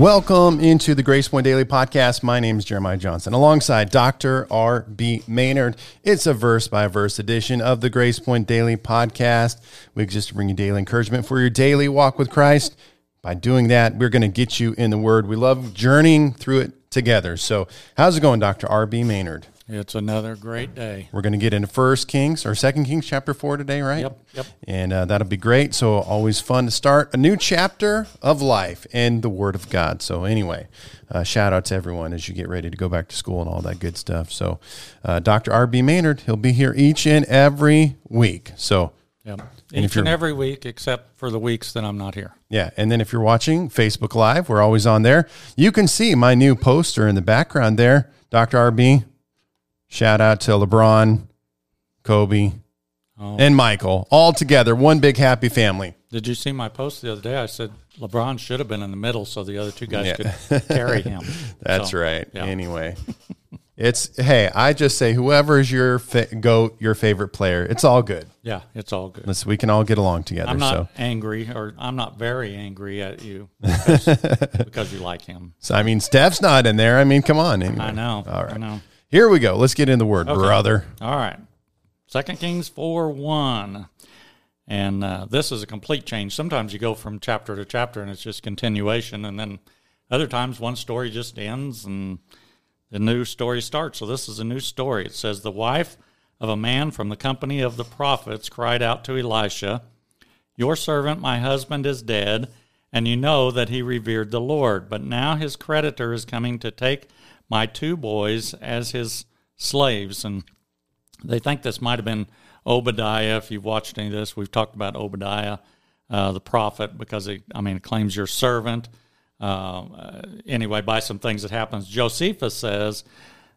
Welcome into the Grace Point Daily Podcast. My name is Jeremiah Johnson, alongside Dr. R.B. Maynard. It's a verse by verse edition of the Grace Point Daily Podcast. We exist to bring you daily encouragement for your daily walk with Christ. By doing that, we're going to get you in the Word. We love journeying through it together. So, how's it going, Dr. R.B. Maynard? It's another great day. We're going to get into First Kings or Second Kings chapter four today, right? Yep, yep. And uh, that'll be great. So always fun to start a new chapter of life and the Word of God. So anyway, uh, shout out to everyone as you get ready to go back to school and all that good stuff. So uh, Dr. R.B. Maynard, he'll be here each and every week. So Yep. Each and every week, except for the weeks that I'm not here. yeah, and then if you're watching Facebook Live, we're always on there. You can see my new poster in the background there, Dr. R.B. Shout out to LeBron, Kobe, Oh. and Michael, all together, one big happy family. Did you see my post the other day? I said LeBron should have been in the middle so the other two guys Yeah. could carry him. That's So, right. yeah. Anyway, it's hey, I just say whoever is your fa- go your favorite player, it's all good. Yeah, it's all good. Let's, we can all get along together. I'm not so, angry, or I'm not very angry at you because, because you like him. so I mean, Steph's not in there. I mean, come on. Anyway. I know. All right. I know. Here we go. Let's get in the word, brother. All right. Second Kings 4 1. And uh, this is a complete change. Sometimes you go from chapter to chapter and it's just continuation. And then other times one story just ends and the new story starts. So this is a new story. It says, The wife of a man from the company of the prophets cried out to Elisha, Your servant, my husband, is dead, and you know that he revered the Lord. But now his creditor is coming to take my two boys as his slaves. And they think this might have been Obadiah. If you've watched any of this, we've talked about Obadiah, uh, the prophet, because he, I mean, claims your servant. Uh, anyway, by some things that happens, Josephus says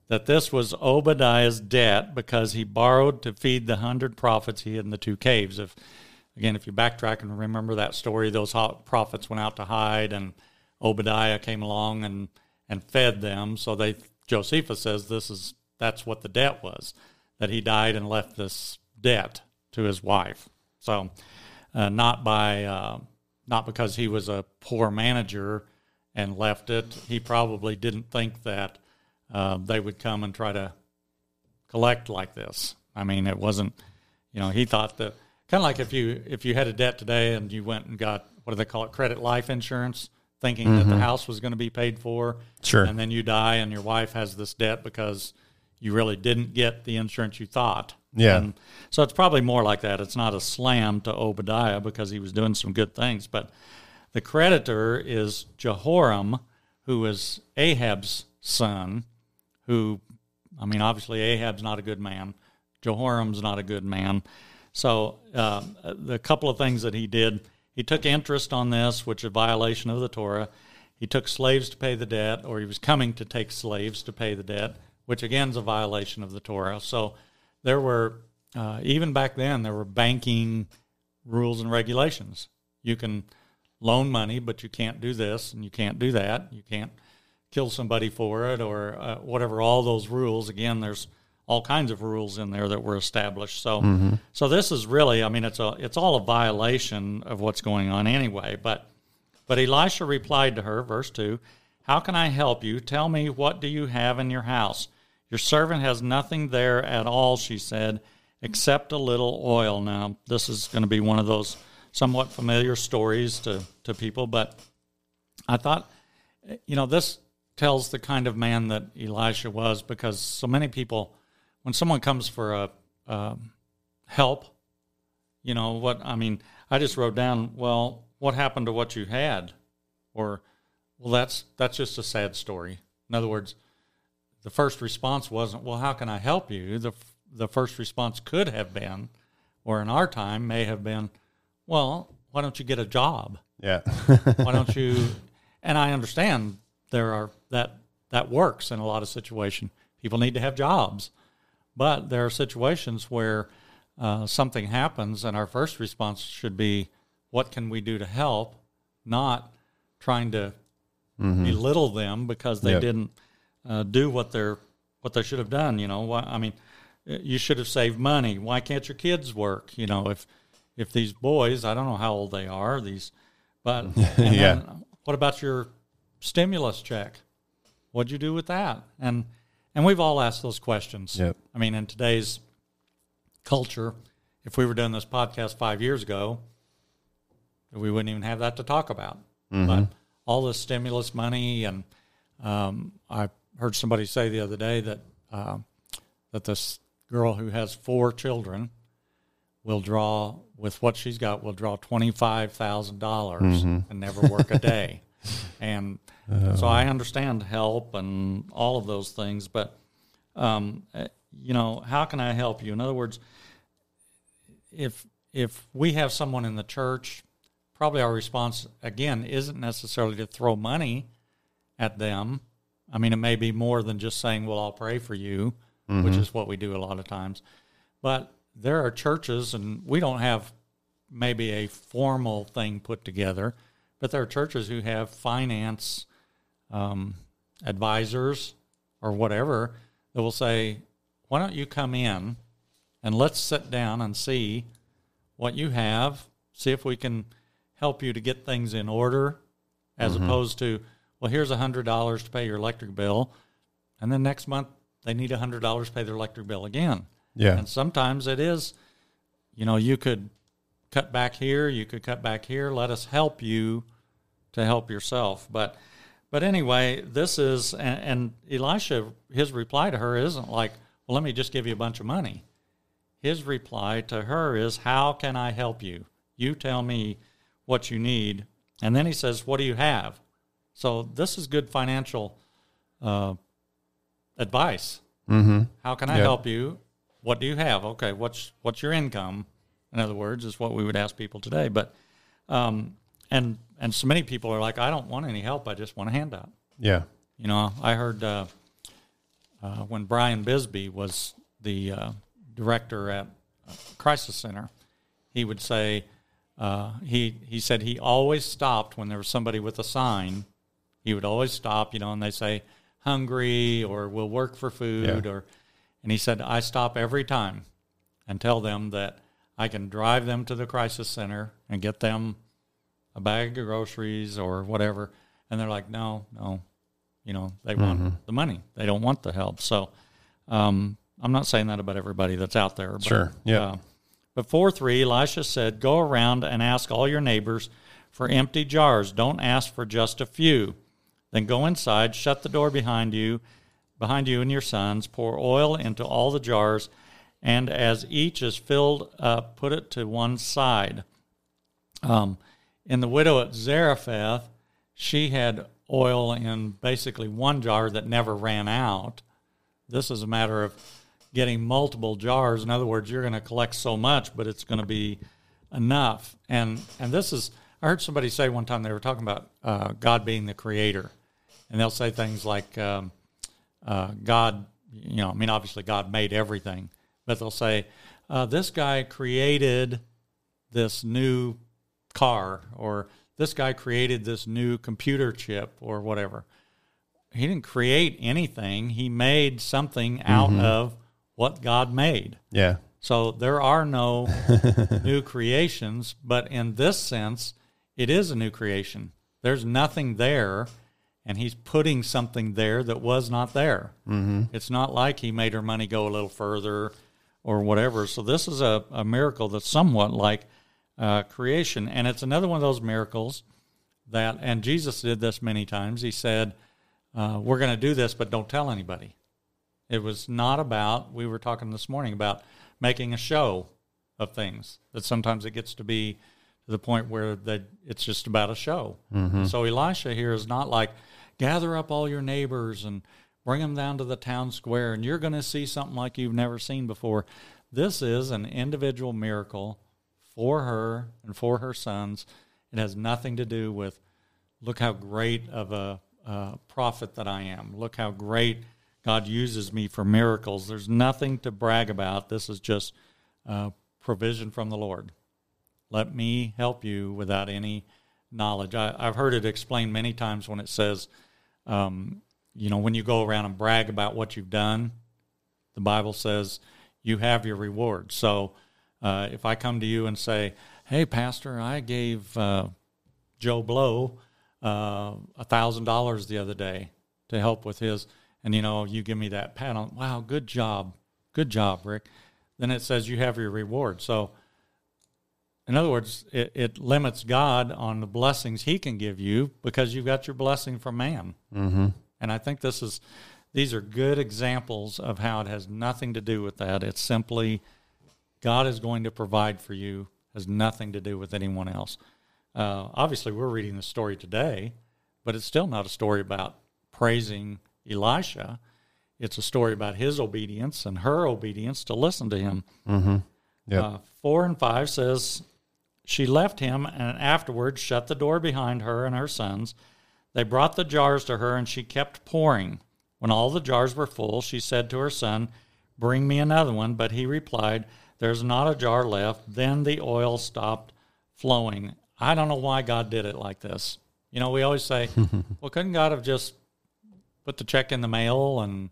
that this was Obadiah's debt because he borrowed to feed the hundred prophets he hid in the two caves. If again, if you backtrack and remember that story, those ho- prophets went out to hide, and Obadiah came along and and fed them. So they Josephus says this is that's what the debt was that he died and left this debt to his wife. So uh, not by uh, not because he was a poor manager and left it. He probably didn't think that uh, they would come and try to collect like this. I mean, it wasn't. You know, he thought that kind of like if you if you had a debt today and you went and got what do they call it credit life insurance, thinking that the house was going to be paid for, Sure. and then you die and your wife has this debt because you really didn't get the insurance you thought. Yeah. And so it's probably more like that. It's not a slam to Obadiah because he was doing some good things, but the creditor is Jehoram, who is Ahab's son, who, I mean, obviously Ahab's not a good man. Jehoram's not a good man. So uh, the couple of things that he did, he took interest on this, which is a violation of the Torah. He took slaves to pay the debt, or he was coming to take slaves to pay the debt, which again is a violation of the Torah. So there were, uh, even back then, there were banking rules and regulations. You can loan money, but you can't do this and you can't do that. You can't kill somebody for it or uh, whatever. All those rules. Again, there's all kinds of rules in there that were established. So, mm-hmm. so this is really, I mean, it's a, it's all a violation of what's going on anyway. But, but Elisha replied to her, verse two, "How can I help you? Tell me what do you have in your house? Your servant has nothing there at all," she said, "except a little oil." Now, this is going to be one of those somewhat familiar stories to, to people, but I thought, you know, this tells the kind of man that Elisha was because so many people, when someone comes for a um, help, you know what I mean. I just wrote down, well, what happened to what you had, or well, that's that's just a sad story. In other words, the first response wasn't, well, how can I help you? The the first response could have been, or in our time may have been, well, why don't you get a job? Yeah. Why don't you? And I understand there are that that works in a lot of situations. People need to have jobs, but there are situations where uh, something happens, and our first response should be, "What can we do to help?" Not trying to belittle them because they Yep. didn't uh, do what they're what they should have done. You know, why, I mean, you should have saved money. Why can't your kids work? You know, if if these boys, I don't know how old they are, these, but Yeah. what about your stimulus check. What'd you do with that? And and we've all asked those questions. Yep. I mean, in today's culture, if we were doing this podcast five years ago, we wouldn't even have that to talk about. But all the stimulus money, and um, I heard somebody say the other day that uh, that this girl who has four children will draw with what she's got will draw twenty five thousand dollars and never work a day. and so I understand help and all of those things, but um, eh, you know, how can I help you? In other words, if if we have someone in the church, probably our response again isn't necessarily to throw money at them. I mean, it may be more than just saying, "Well, I'll pray for you," which is what we do a lot of times. But there are churches, and we don't have maybe a formal thing put together, but there are churches who have finance um, advisors or whatever that will say, "Why don't you come in and let's sit down and see what you have, see if we can help you to get things in order, as opposed to, well, here's a hundred dollars to pay your electric bill, and then next month they need a hundred dollars to pay their electric bill again. Yeah. And sometimes it is, you know, you could cut back here, you could cut back here. Let us help you to help yourself. But, but anyway, this is, and, and Elisha, his reply to her isn't like, well, let me just give you a bunch of money. His reply to her is, how can I help you? You tell me what you need. And then he says, what do you have? So this is good financial uh, advice. Mm-hmm. How can I Yeah. help you? What do you have? Okay, what's what's your income? In other words, is what we would ask people today. But um, and and so many people are like, I don't want any help. I just want a handout. Yeah. You know, I heard uh, uh, when Brian Bisbee was the uh, director at uh, Crisis Center, he would say uh, he he said he always stopped when there was somebody with a sign. He would always stop, you know, and they say hungry or will work for food Yeah. or, and he said I stop every time and tell them that I can drive them to the crisis center and get them a bag of groceries or whatever. And they're like, no, no, you know, they want the money. They don't want the help. So um, I'm not saying that about everybody that's out there. But, Sure, yeah. Uh, but 4 3, Elisha said, Go around and ask all your neighbors for empty jars. Don't ask for just a few. Then go inside, shut the door behind you, behind you and your sons, pour oil into all the jars, and as each is filled up, put it to one side. Um, in the widow at Zarephath, she had oil in basically one jar that never ran out. This is a matter of getting multiple jars. In other words, you're going to collect so much, but it's going to be enough. And and this is I heard somebody say one time they were talking about uh, God being the creator, and they'll say things like um, uh, God. You know, I mean, obviously God made everything, but they'll say uh, this guy created this new car or this guy created this new computer chip or whatever. He didn't create anything. He made something out of what God made. Yeah. So there are no new creations, but in this sense, it is a new creation. There's nothing there, and he's putting something there that was not there. Mm-hmm. It's not like he made her money go a little further or whatever. So this is a, a miracle that's somewhat like uh, creation, and it's another one of those miracles that, and Jesus did this many times. He said, uh, "We're going to do this, but don't tell anybody." It was not about, we were talking this morning about making a show of things, that sometimes it gets to be to the point where that it's just about a show. So Elisha here is not like, gather up all your neighbors and bring them down to the town square, and you're going to see something like you've never seen before. This is an individual miracle for her and for her sons. It has nothing to do with, look how great of a prophet that I am. Look how great God uses me for miracles. There's nothing to brag about. This is just uh, provision from the Lord. Let me help you without any knowledge. I, I've heard it explained many times when it says, um, you know, when you go around and brag about what you've done, the Bible says you have your reward. So uh, if I come to you and say, hey, Pastor, I gave uh, Joe Blow uh, a thousand dollars the other day to help with his, and you know, you give me that pat on, wow, good job, good job, Rick. Then it says you have your reward. So, in other words, it, it limits God on the blessings He can give you because you've got your blessing from man. Mm-hmm. And I think this is, these are good examples of how it has nothing to do with that. It's simply God is going to provide for you, has nothing to do with anyone else. Uh, obviously, we're reading the story today, but it's still not a story about praising Elisha. It's a story about his obedience and her obedience to listen to him. Mm-hmm. Yep. Uh, four and five says, She left him and afterwards shut the door behind her and her sons. They brought the jars to her, and she kept pouring. When all the jars were full, she said to her son, Bring me another one. But he replied, There's not a jar left. Then the oil stopped flowing. I don't know why God did it like this. You know, we always say, Well, couldn't God have just put the check in the mail? And,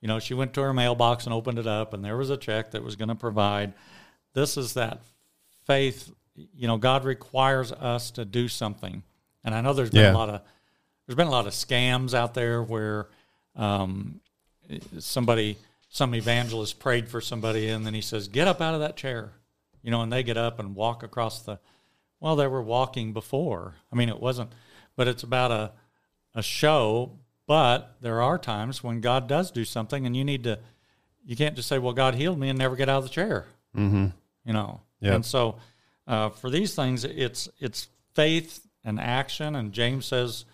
you know, she went to her mailbox and opened it up, and there was a check that was going to provide. This is that faith. You know, God requires us to do something. And I know there's been Yeah. a lot of there's been a lot of scams out there where um, somebody some evangelist prayed for somebody and then he says get up out of that chair you know and they get up and walk across the well they were walking before i mean it wasn't but it's about a a show but there are times when god does do something and you need to you can't just say well god healed me and never get out of the chair Mm-hmm. you know Yep. and so uh, for these things it's it's faith and action and james says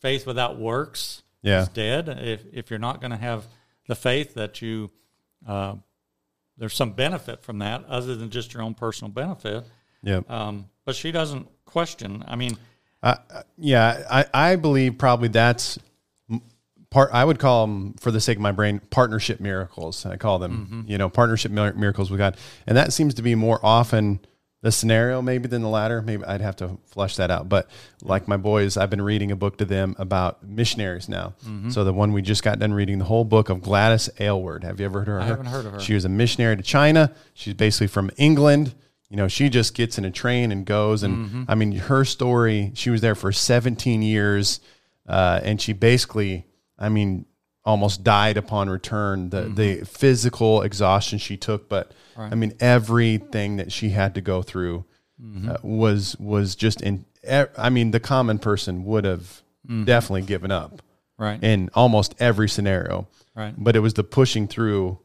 faith without works Yeah. is dead if, if you're not going to have the faith that you uh, there's some benefit from that other than just your own personal benefit Yep. um, but she doesn't question i mean Uh, yeah, I, I believe probably that's part. I would call them, for the sake of my brain, partnership miracles. I call them, you know, partnership miracles with God, and that seems to be more often the scenario maybe than the latter. Maybe I'd have to flush that out. But like my boys, I've been reading a book to them about missionaries now. So the one we just got done reading, the whole book of Gladys Aylward. Have you ever heard of her? I haven't heard of her. She was a missionary to China. She's basically from England. You know, she just gets in a train and goes. And Mm-hmm. I mean, her story, she was there for 17 years. Uh, and she basically, I mean, almost died upon return. The, the physical exhaustion she took, but Mm-hmm. Right. I mean, everything that she had to go through Mm-hmm. uh, was, was just in, I mean, the common person would have Mm-hmm. definitely given up right in almost every scenario right but it was the pushing through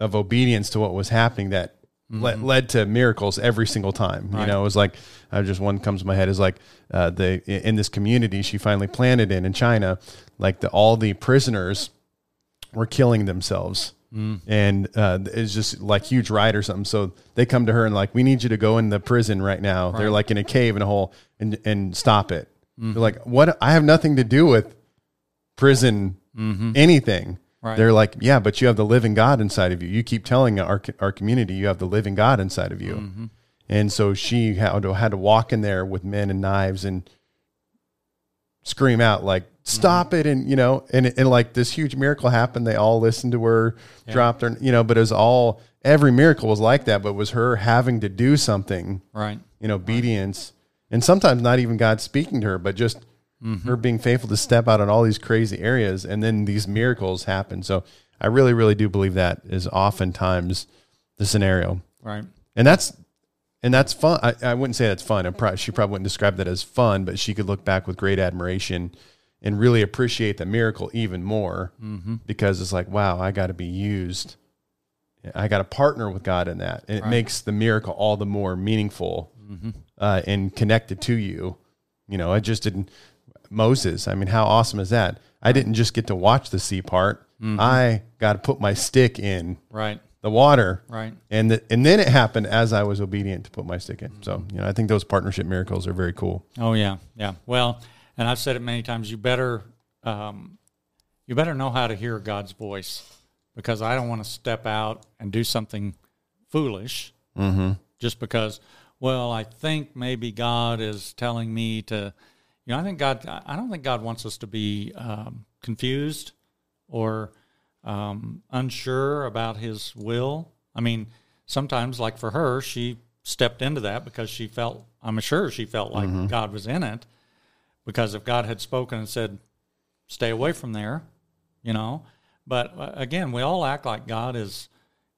of obedience to what was happening that led, led to miracles every single time. You Mm-hmm. Know, it was like uh, just one comes to my head is like uh, the in this community she finally planted in in China, like the all the prisoners were killing themselves. Mm. And uh, it's just like huge riot or something. So they come to her and like, we need you to go in the prison right now. They're like in a cave in a hole and and stop it. Mm-hmm. They're like, what? I have nothing to do with prison anything. Right. They're like, yeah, but you have the living God inside of you. You keep telling our our community you have the living God inside of you. Mm-hmm. And so she had to, had to walk in there with men and knives and scream out like, "Stop it!" And you know, and and like this huge miracle happened. They all listened to her, dropped her, you know. But it was all every miracle was like that. But was her having to do something right in obedience, and sometimes not even God speaking to her, but just Mm-hmm. her being faithful to step out in all these crazy areas, and then these miracles happen. So I really, really do believe that is oftentimes the scenario, right and that's and that's fun. I, I wouldn't say that's fun. Probably, she probably wouldn't describe that as fun, but she could look back with great admiration and really appreciate the miracle even more mm-hmm. because it's like, wow, I got to be used. I got to partner with God in that, and it Right. makes the miracle all the more meaningful mm-hmm. uh, and connected to you. You know, I just didn't Moses. I mean, how awesome is that? I didn't just get to watch the sea part. Mm-hmm. I got to put my stick in right the water, right and the, and then it happened as I was obedient to put my stick in. So mm-hmm. you know, I think those partnership miracles are very cool. Oh yeah, yeah. Well, and I've said it many times. You better, um, you better know how to hear God's voice, because I don't want to step out and do something foolish, mm-hmm. just because. Well, I think maybe God is telling me to. You know, I think God. I don't think God wants us to be um, confused or um, unsure about His will. I mean, sometimes, like for her, she stepped into that because she felt. I'm sure she felt like God was in it, because if God had spoken and said, "Stay away from there," you know. But uh, again, we all act like God is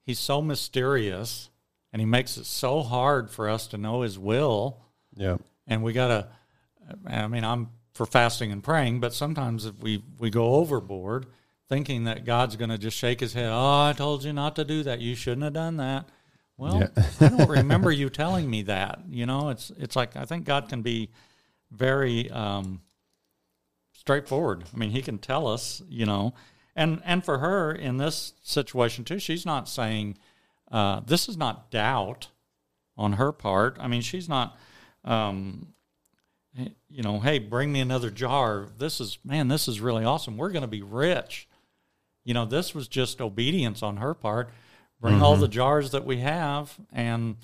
he's so mysterious and he makes it so hard for us to know his will. Yeah. And we got to I mean, I'm for fasting and praying, but sometimes if we we go overboard thinking that God's going to just shake his head, "Oh, I told you not to do that. You shouldn't have done that." Well, Yeah. I don't remember you telling me that. You know, it's it's like I think God can be very um, straightforward. I mean, He can tell us, you know, and and for her in this situation too, she's not saying uh, this is not doubt on her part. I mean, she's not. Um, you know, hey, bring me another jar. This is, man, this is really awesome. We're going to be rich. You know, this was just obedience on her part. Bring all the jars that we have, and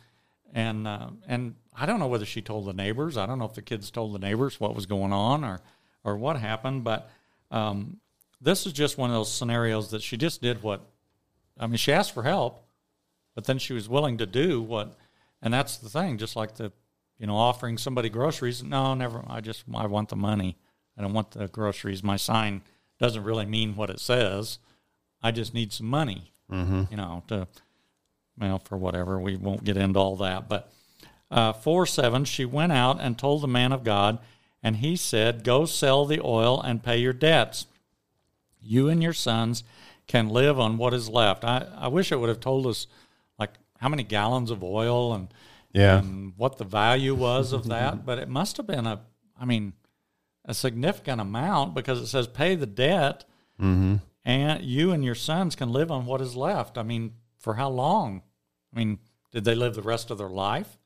and uh, and I don't know whether she told the neighbors. I don't know if the kids told the neighbors what was going on or or what happened. But um, this is just one of those scenarios that she just did what. I mean, she asked for help, but then she was willing to do what, and that's the thing. Just like the, you know, offering somebody groceries. No, never. I just I want the money. I don't want the groceries. My sign doesn't really mean what it says. I just need some money. Mm-hmm. You know, to well for whatever. We won't get into all that, but uh, four seven. She went out and told the man of God, and he said, "Go sell the oil and pay your debts. You and your sons can live on what is left." I, I wish it would have told us like how many gallons of oil and Yeah. and what the value was of that, but it must have been a, I mean, a significant amount because it says pay the debt, Mm-hmm. and you and your sons can live on what is left. I mean, for how long? I mean, did they live the rest of their life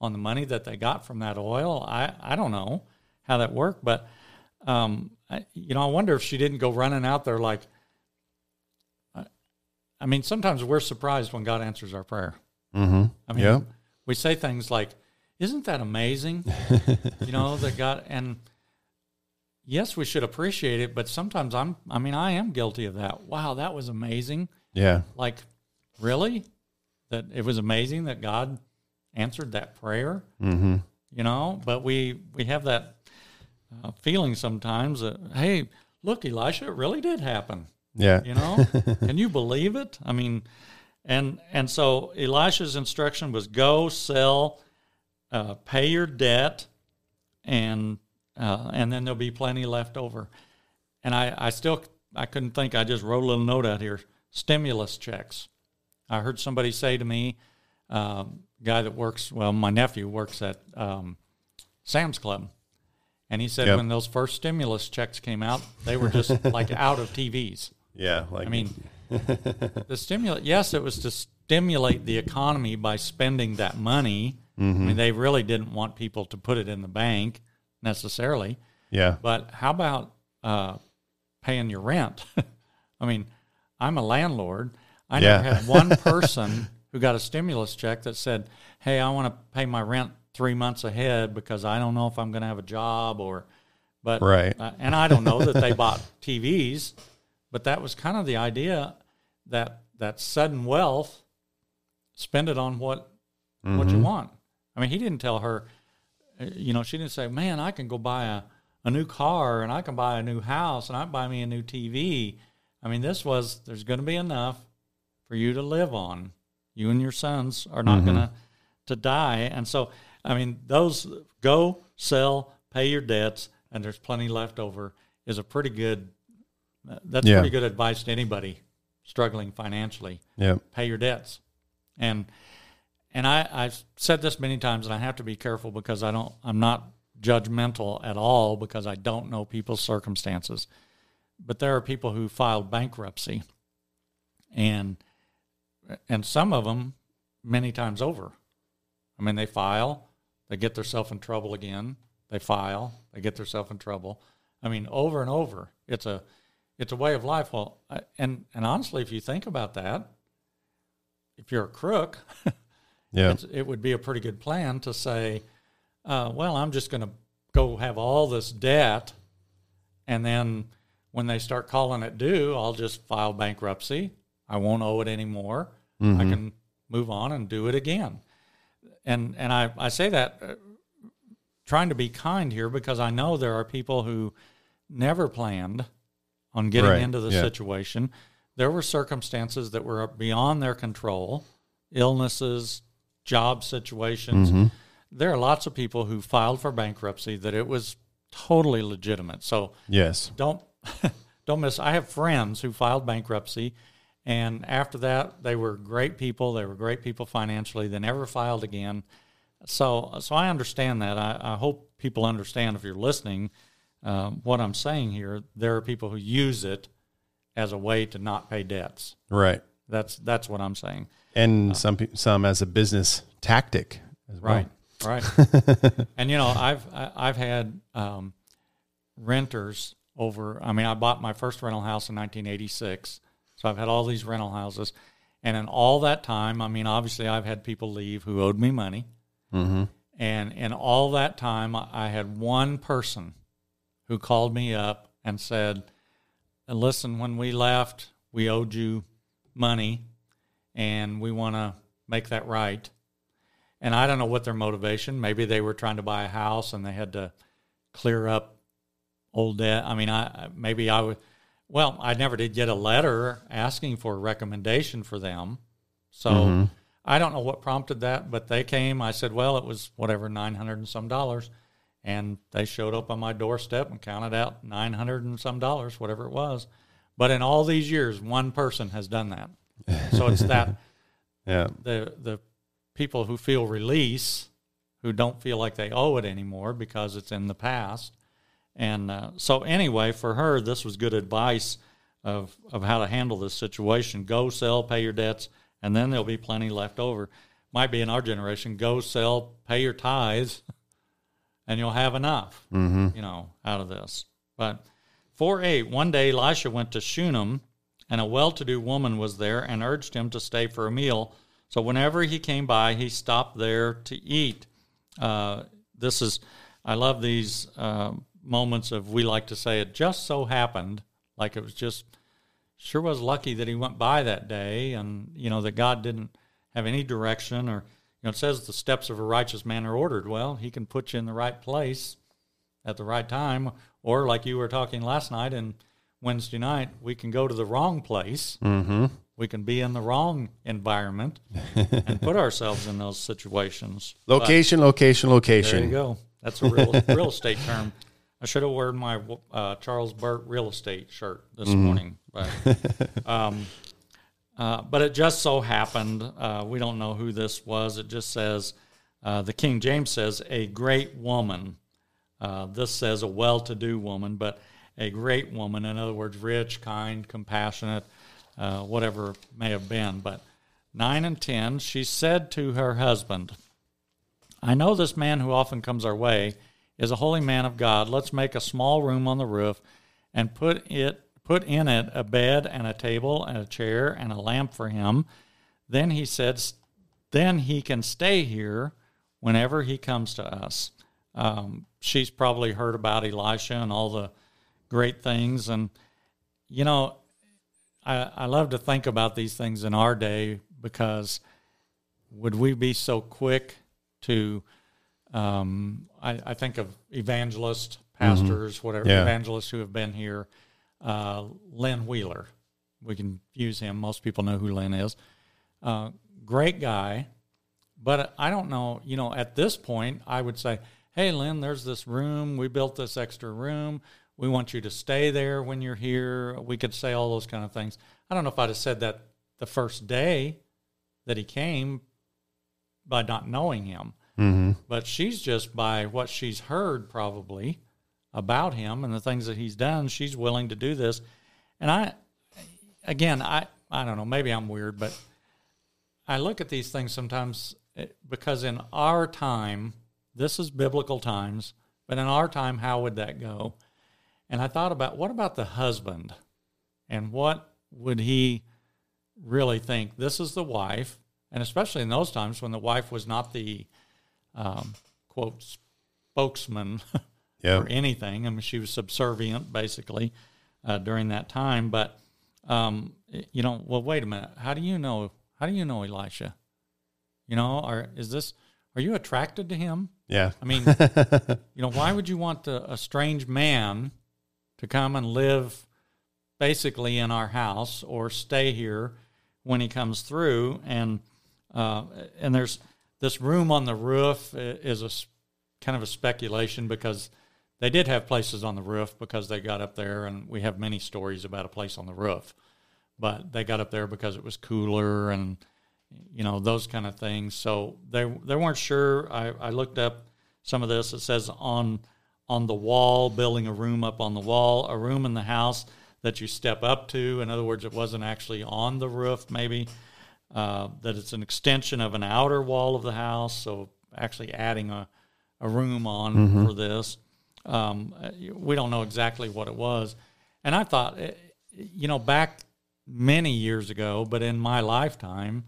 on the money that they got from that oil? I I don't know how that worked, but um, I, you know, I wonder if she didn't go running out there like. I- I mean, sometimes we're surprised when God answers our prayer. Mm-hmm. I mean, Yeah. We say things like, "Isn't that amazing?" you know that God and yes, we should appreciate it, but sometimes I'm I mean, I am guilty of that. Wow, that was amazing. Yeah. Like, really? That it was amazing that God answered that prayer, Mm-hmm. you know? But we we have that uh, feeling sometimes that hey, look, Elisha, it really did happen. Yeah. You know, can you believe it? I mean, and and so Elisha's instruction was go sell, uh, pay your debt, and uh, and then there'll be plenty left over. And I I still I couldn't think. I just wrote a little note out here. Stimulus checks. I heard somebody say to me, um, guy that works well, my nephew works at um, Sam's Club. And he said Yep. when those first stimulus checks came out, they were just like out of TVs. Yeah. Like I mean, the stimulate, yes, it was to stimulate the economy by spending that money. I mean, they really didn't want people to put it in the bank necessarily. yeah. But how about uh, paying your rent? I mean, I'm a landlord. I never had one person who got a stimulus check that said, "Hey, I want to pay my rent three months ahead because I don't know if I'm going to have a job or." But Right. uh, and I don't know that they bought TVs, but that was kind of the idea that that sudden wealth, spend it on what what you want. I mean, he didn't tell her, uh, you know, she didn't say, "Man, I can go buy a, a new car and I can buy a new house and I can buy me a new TV." I mean, this was there's going to be enough for you to live on. You and your sons are not going to to die, and so I mean, those go sell, pay your debts, and there's plenty left over is a pretty good. uh, That's Yeah. pretty good advice to anybody struggling financially Yeah. pay your debts. And and I, I've said this many times, and I have to be careful because I don't. I'm not judgmental at all because I don't know people's circumstances. But there are people who filed bankruptcy, and and some of them many times over. I mean, they file, they get themselves in trouble again. They file, they get themselves in trouble. I mean, over and over. It's a it's a way of life. Well, I, and and honestly, if you think about that, if you're a crook, Yeah. it's, it would be a pretty good plan to say, uh, well, I'm just going to go have all this debt, and then when they start calling it due, I'll just file bankruptcy. I won't owe it anymore. I can move on and do it again. And and I, I say that uh, trying to be kind here because I know there are people who never planned on getting Right, into the yeah. situation. There were circumstances that were beyond their control, illnesses, job situations. Mm-hmm. There are lots of people who filed for bankruptcy that it was totally legitimate. So Yes. don't don't miss. I have friends who filed bankruptcy, and after that, they were great people. They were great people financially. They never filed again. So, so I understand that. I, I hope people understand if you're listening um, what I'm saying here. There are people who use it as a way to not pay debts. Right. That's that's what I'm saying. And some some as a business tactic as well. Right, right. and you know, I've I've had um, renters over. I mean, I bought my first rental house in 1986, so I've had all these rental houses, and in all that time, I mean, obviously, I've had people leave who owed me money, Mm-hmm. and in all that time, I had one person who called me up and said, "Listen, when we left, we owed you money, and we want to make that right." And I don't know what their motivation. Maybe they were trying to buy a house and they had to clear up old debt. I mean, I maybe I would. Well, I never did get a letter asking for a recommendation for them, so mm-hmm. I don't know what prompted that. But they came. I said, well, it was whatever nine hundred and some dollars, and they showed up on my doorstep and counted out nine hundred and some dollars, whatever it was. But in all these years, one person has done that. So it's that Yeah. the the people who feel release, who don't feel like they owe it anymore because it's in the past. And uh, so, anyway, for her, this was good advice of of how to handle this situation. Go sell, pay your debts, and then there'll be plenty left over. Might be in our generation. Go sell, pay your tithes, and you'll have enough. You know, out of this. But four eight. One day, Elisha went to Shunem, and a well-to-do woman was there and urged him to stay for a meal. So whenever he came by, he stopped there to eat. Uh, this is, I love these uh, moments of we like to say it just so happened, like it was just sure was lucky that he went by that day, and you know that God didn't have any direction or you know it says the steps of a righteous man are ordered. Well, He can put you in the right place at the right time, or like you were talking last night and Wednesday night, we can go to the wrong place. Mm-hmm. We can be in the wrong environment and put ourselves in those situations. But Location, location, there location. you go. That's a real real estate term. I should have worn my uh, Charles Burt real estate shirt this morning, but um, uh, but it just so happened. Uh, we don't know who this was. It just says uh, the King James says a great woman. Uh, this says a well-to-do woman, but a great woman. In other words, rich, kind, compassionate, uh, whatever it may have been. But nine and ten, she said to her husband. I know this man who often comes our way is a holy man of God. Let's make a small room on the roof and put it put in it a bed and a table and a chair and a lamp for him. Then he said, then he can stay here whenever he comes to us. Um, she's probably heard about Elisha and all the great things, and you know, I, I love to think about these things in our day because would we be so quick to um, I, I think of evangelists pastors whatever Yeah. evangelists who have been here uh, lynn wheeler. We can use him. Most people know who lynn is. Uh, great guy but i don't know you know at this point i would say hey lynn there's this room. We built this extra room. We want you to stay there when you're here. We could say all those kind of things. I don't know if i'd have said that the first day that he came by not knowing him. Mm-hmm. but she's just by what she's heard probably about him and the things that he's done she's willing to do this. And i again i i don't know maybe i'm weird but i look at these things sometimes eh, because in our time this is biblical times but in our time how would that go? And i thought about what about the husband? And what would he really think? This is the wife and especially in those times when the wife was not the um, quote spokesman Yeah. or anything. I mean, she was subservient basically uh, during that time. But um, you know, well, wait a minute. How do you know? How do you know Elisha? You know, or is this are you attracted to him? Yeah. I mean, you know, why would you want a, a strange man to come and live basically in our house or stay here when he comes through? And uh, and there's this room on the roof is a kind of a speculation because they did have places on the roof because they got up there, and we have many stories about a place on the roof. But they got up there because it was cooler and you know those kind of things. So they they weren't sure. I, I looked up some of this. It says on on the wall, building a room up on the wall, a room in the house that you step up to. In other words, it wasn't actually on the roof, maybe. Uh, that it's an extension of an outer wall of the house. So actually adding a, a room on mm-hmm. for this. Um, we don't know exactly what it was. And I thought, eh, you know, back many years ago, but in my lifetime,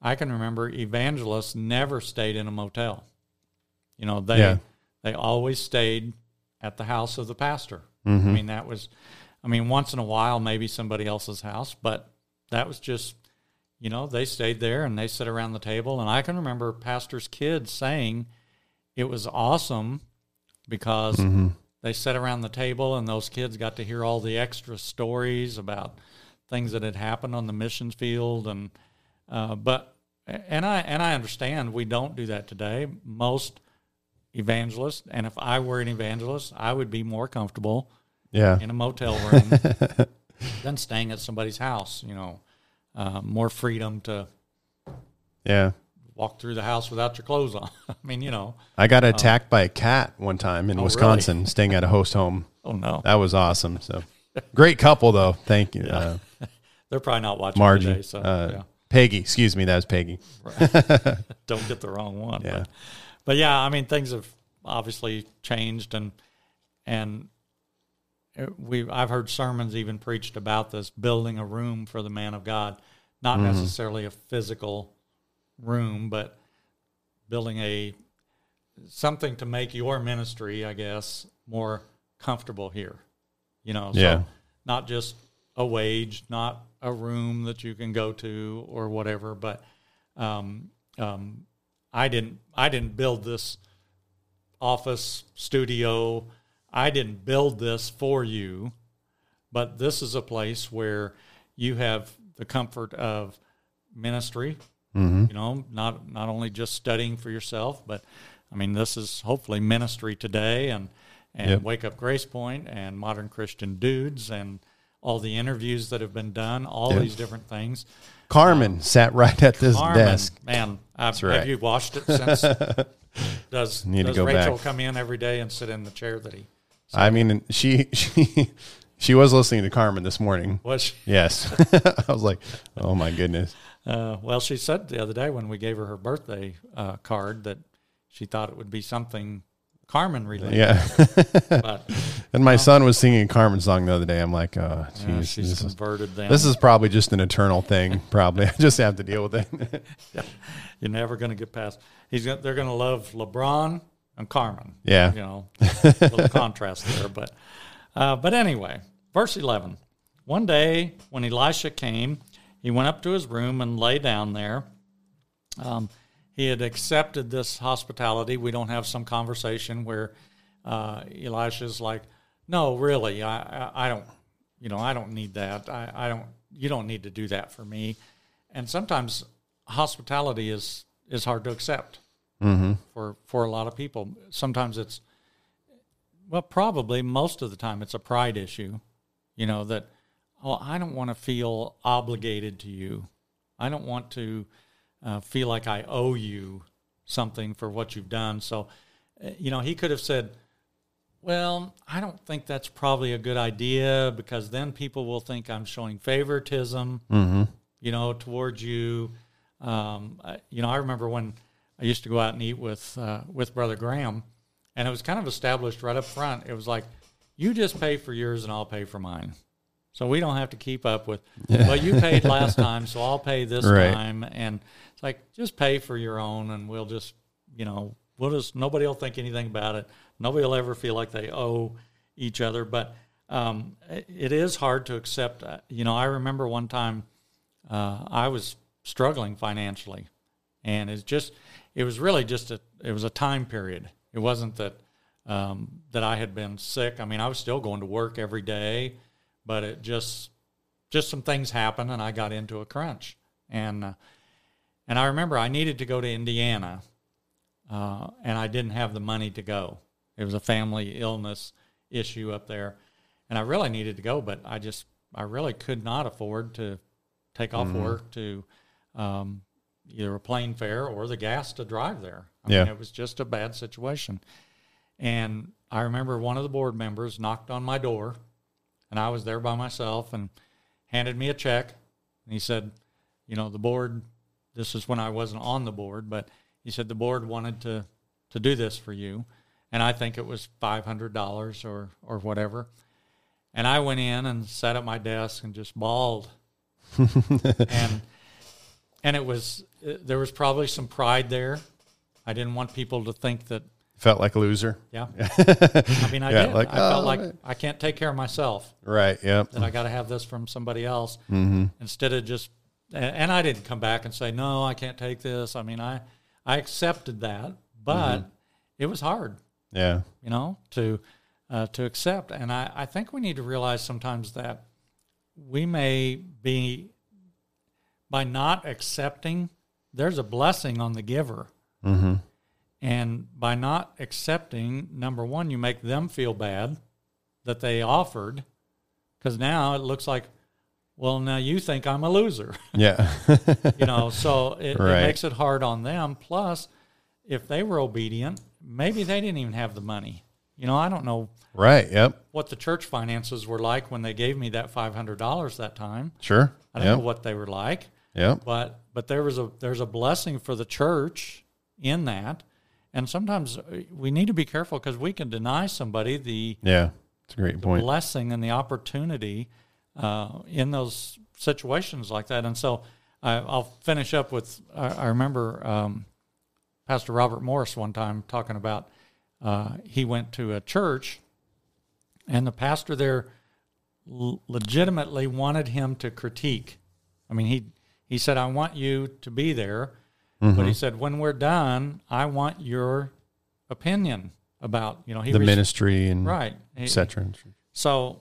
I can remember evangelists never stayed in a motel. You know, they yeah. they always stayed at the house of the pastor. Mm-hmm. I mean, that was, I mean, once in a while, maybe somebody else's house, but that was just, you know, they stayed there and they sat around the table. And I can remember pastors' kids saying it was awesome because mm-hmm. they sat around the table and those kids got to hear all the extra stories about things that had happened on the missions field and uh, but and I and I understand we don't do that today. Most evangelists, and if I were an evangelist, I would be more comfortable, yeah. in a motel room than staying at somebody's house. You know, uh, more freedom to, yeah, walk through the house without your clothes on. I mean, you know, I got uh, attacked uh, by a cat one time in oh, Wisconsin, really? staying at a host home. Oh no, that was awesome. So great couple though. Thank you. Yeah. Uh, They're probably not watching Margie. today. So uh, yeah. Peggy, excuse me, that was Peggy. Don't get the wrong one. Yeah. But, but yeah, I mean, things have obviously changed, and and we I've heard sermons even preached about this building a room for the man of God, not mm-hmm. necessarily a physical room, but building a something to make your ministry, I guess, more comfortable here. You know, so yeah. not just a wage, not a room that you can go to or whatever. But um, um, I didn't I didn't build this office studio. I didn't build this for you, but this is a place where you have the comfort of ministry. Mm-hmm. You know, not not only just studying for yourself, but I mean, this is hopefully ministry today, and and yep. Wake Up Grace Point, and Modern Christian Dudes, and all the interviews that have been done, all these different things. Carmen um, sat right at this Carmen, desk. Man, I've, right. have you watched it since? does Need does Rachel back. come in every day and sit in the chair that he? I mean, she she she was listening to Carmen this morning. Was she? Yes. I was like, oh my goodness. Uh, well, she said the other day when we gave her her birthday uh, card that she thought it would be something Carmen related. Yeah. but, and my son was singing a Carmen song the other day. I'm like, oh, geez, yeah, she's this converted is, them. This is probably just an eternal thing. Probably, I just have to deal with it. yeah. You're never going to get past. He's gonna, they're going to love LeBron and Carmen. Yeah. You know, little contrast there, but uh, but anyway, verse eleven. One day when Elisha came, he went up to his room and lay down there. Um, he had accepted this hospitality. We don't have some conversation where uh, Elisha's like, "No, really, I, I, I, don't, you know, I don't need that. I, I don't. You don't need to do that for me." And sometimes hospitality is is hard to accept mm-hmm. for for a lot of people. Sometimes it's well, probably most of the time it's a pride issue. You know that oh, I don't want to feel obligated to you. I don't want to uh, feel like I owe you something for what you've done. So, uh, you know, he could have said, well, I don't think that's probably a good idea because then people will think I'm showing favoritism, mm-hmm. you know, towards you. Um, I, you know, I remember when I used to go out and eat with uh, with Brother Graham, and it was kind of established right up front. It was like, you just pay for yours and I'll pay for mine. So we don't have to keep up with, well, you paid last time, so I'll pay this right. time. And it's like, just pay for your own and we'll just, you know, we'll just, nobody will think anything about it. Nobody will ever feel like they owe each other. But um, it is hard to accept. Uh, you know, I remember one time uh, I was struggling financially and it's just, it was really just a it was a time period. It wasn't that um, that I had been sick. I mean, I was still going to work every day, but it just just some things happened, and I got into a crunch. And uh, and I remember I needed to go to Indiana, uh, and I didn't have the money to go. It was a family illness issue up there, and I really needed to go, but I just I really could not afford to take off Mm-hmm. work to um, either a plane fare or the gas to drive there. I Yeah. mean, it was just a bad situation. And I remember one of the board members knocked on my door, and I was there by myself and handed me a check. And he said, You know, the board, this is when I wasn't on the board, but he said the board wanted to, to do this for you. And I think it was $500 or, or whatever. And I went in and sat at my desk and just bawled. and and it was there was probably some pride there. I didn't want people to think that Felt like a loser. yeah. I mean, I Yeah, did. like, I felt oh, like man. I can't take care of myself. Right. Yep. That I got to have this from somebody else Mm-hmm. instead of just. And I didn't come back and say no, I can't take this. I mean, I I accepted that, but Mm-hmm. it was hard, Yeah. you know, to uh, to accept. And I I think we need to realize sometimes that we may be by not accepting. There's a blessing on the giver. Mm-hmm. And by not accepting, number one, you make them feel bad that they offered, because now it looks like, well, now you think I'm a loser, Yeah. you know. So it, Right. it makes it hard on them. Plus, if they were obedient, maybe they didn't even have the money. You know, I don't know right. Yep. what the church finances were like when they gave me that five hundred dollars that time. Sure. I don't know what they were like Yep. but but there was a there's a blessing for the church in that and sometimes uh, we need to be careful because we can deny somebody the Yeah. It's a great point. blessing and the opportunity uh, in those situations like that and so I, i'll finish up with i, I remember um, pastor robert morris one time talking about uh, he went to a church and the pastor there l- legitimately wanted him to critique i mean he he said i want you to be there but he mm-hmm. said when we're done i want your opinion about you know he The ministry and right etc. so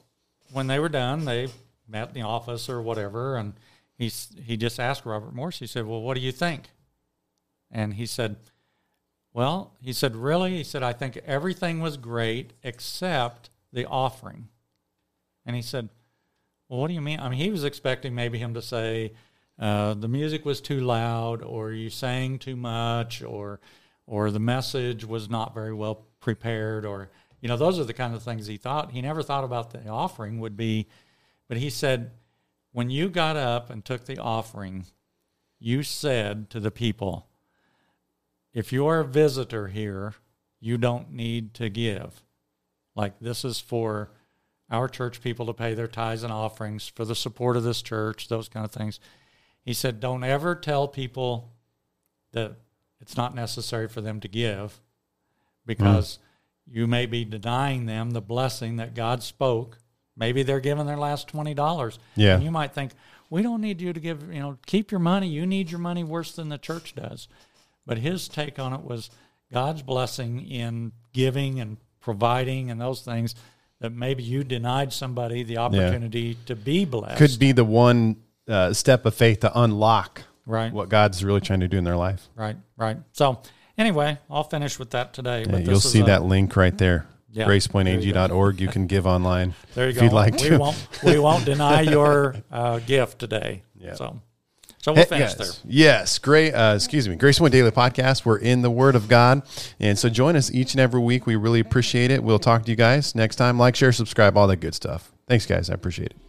when they were done, they met in the office or whatever, and he he just asked Robert Morris. He said, "Well, what do you think?" And he said, "Well," he said, "Really?" He said, "I think everything was great except the offering." And he said, "Well, what do you mean?" I mean, he was expecting maybe him to say uh, the music was too loud, or you sang too much, or or the message was not very well prepared, or you know, those are the kind of things he thought. He never thought about the offering would be, but he said, when you got up and took the offering, you said to the people, if you're a visitor here, you don't need to give. Like this is for our church people to pay their tithes and offerings for the support of this church, those kind of things. He said, don't ever tell people that it's not necessary for them to give because mm-hmm. you may be denying them the blessing that God spoke. Maybe they're giving their last twenty dollars. Yeah. And you might think, we don't need you to give, you know, keep your money. You need your money worse than the church does. But his take on it was God's blessing in giving and providing and those things that maybe you denied somebody the opportunity to be blessed. Could be the one uh, step of faith to unlock right. what God's really trying to do in their life. Right, right. So anyway, I'll finish with that today. Yeah, but this you'll see a- that link right there. Yeah, there you GracePointAG.org. You can give online There you go. if you'd like we to. won't we won't deny your uh, gift today. Yeah. So so we'll finish yes. there. Yes, great. Uh, excuse me, Grace Point Daily Podcast. We're in the Word of God, and so join us each and every week. We really appreciate it. We'll talk to you guys next time. Like, share, subscribe, all that good stuff. Thanks, guys. I appreciate it.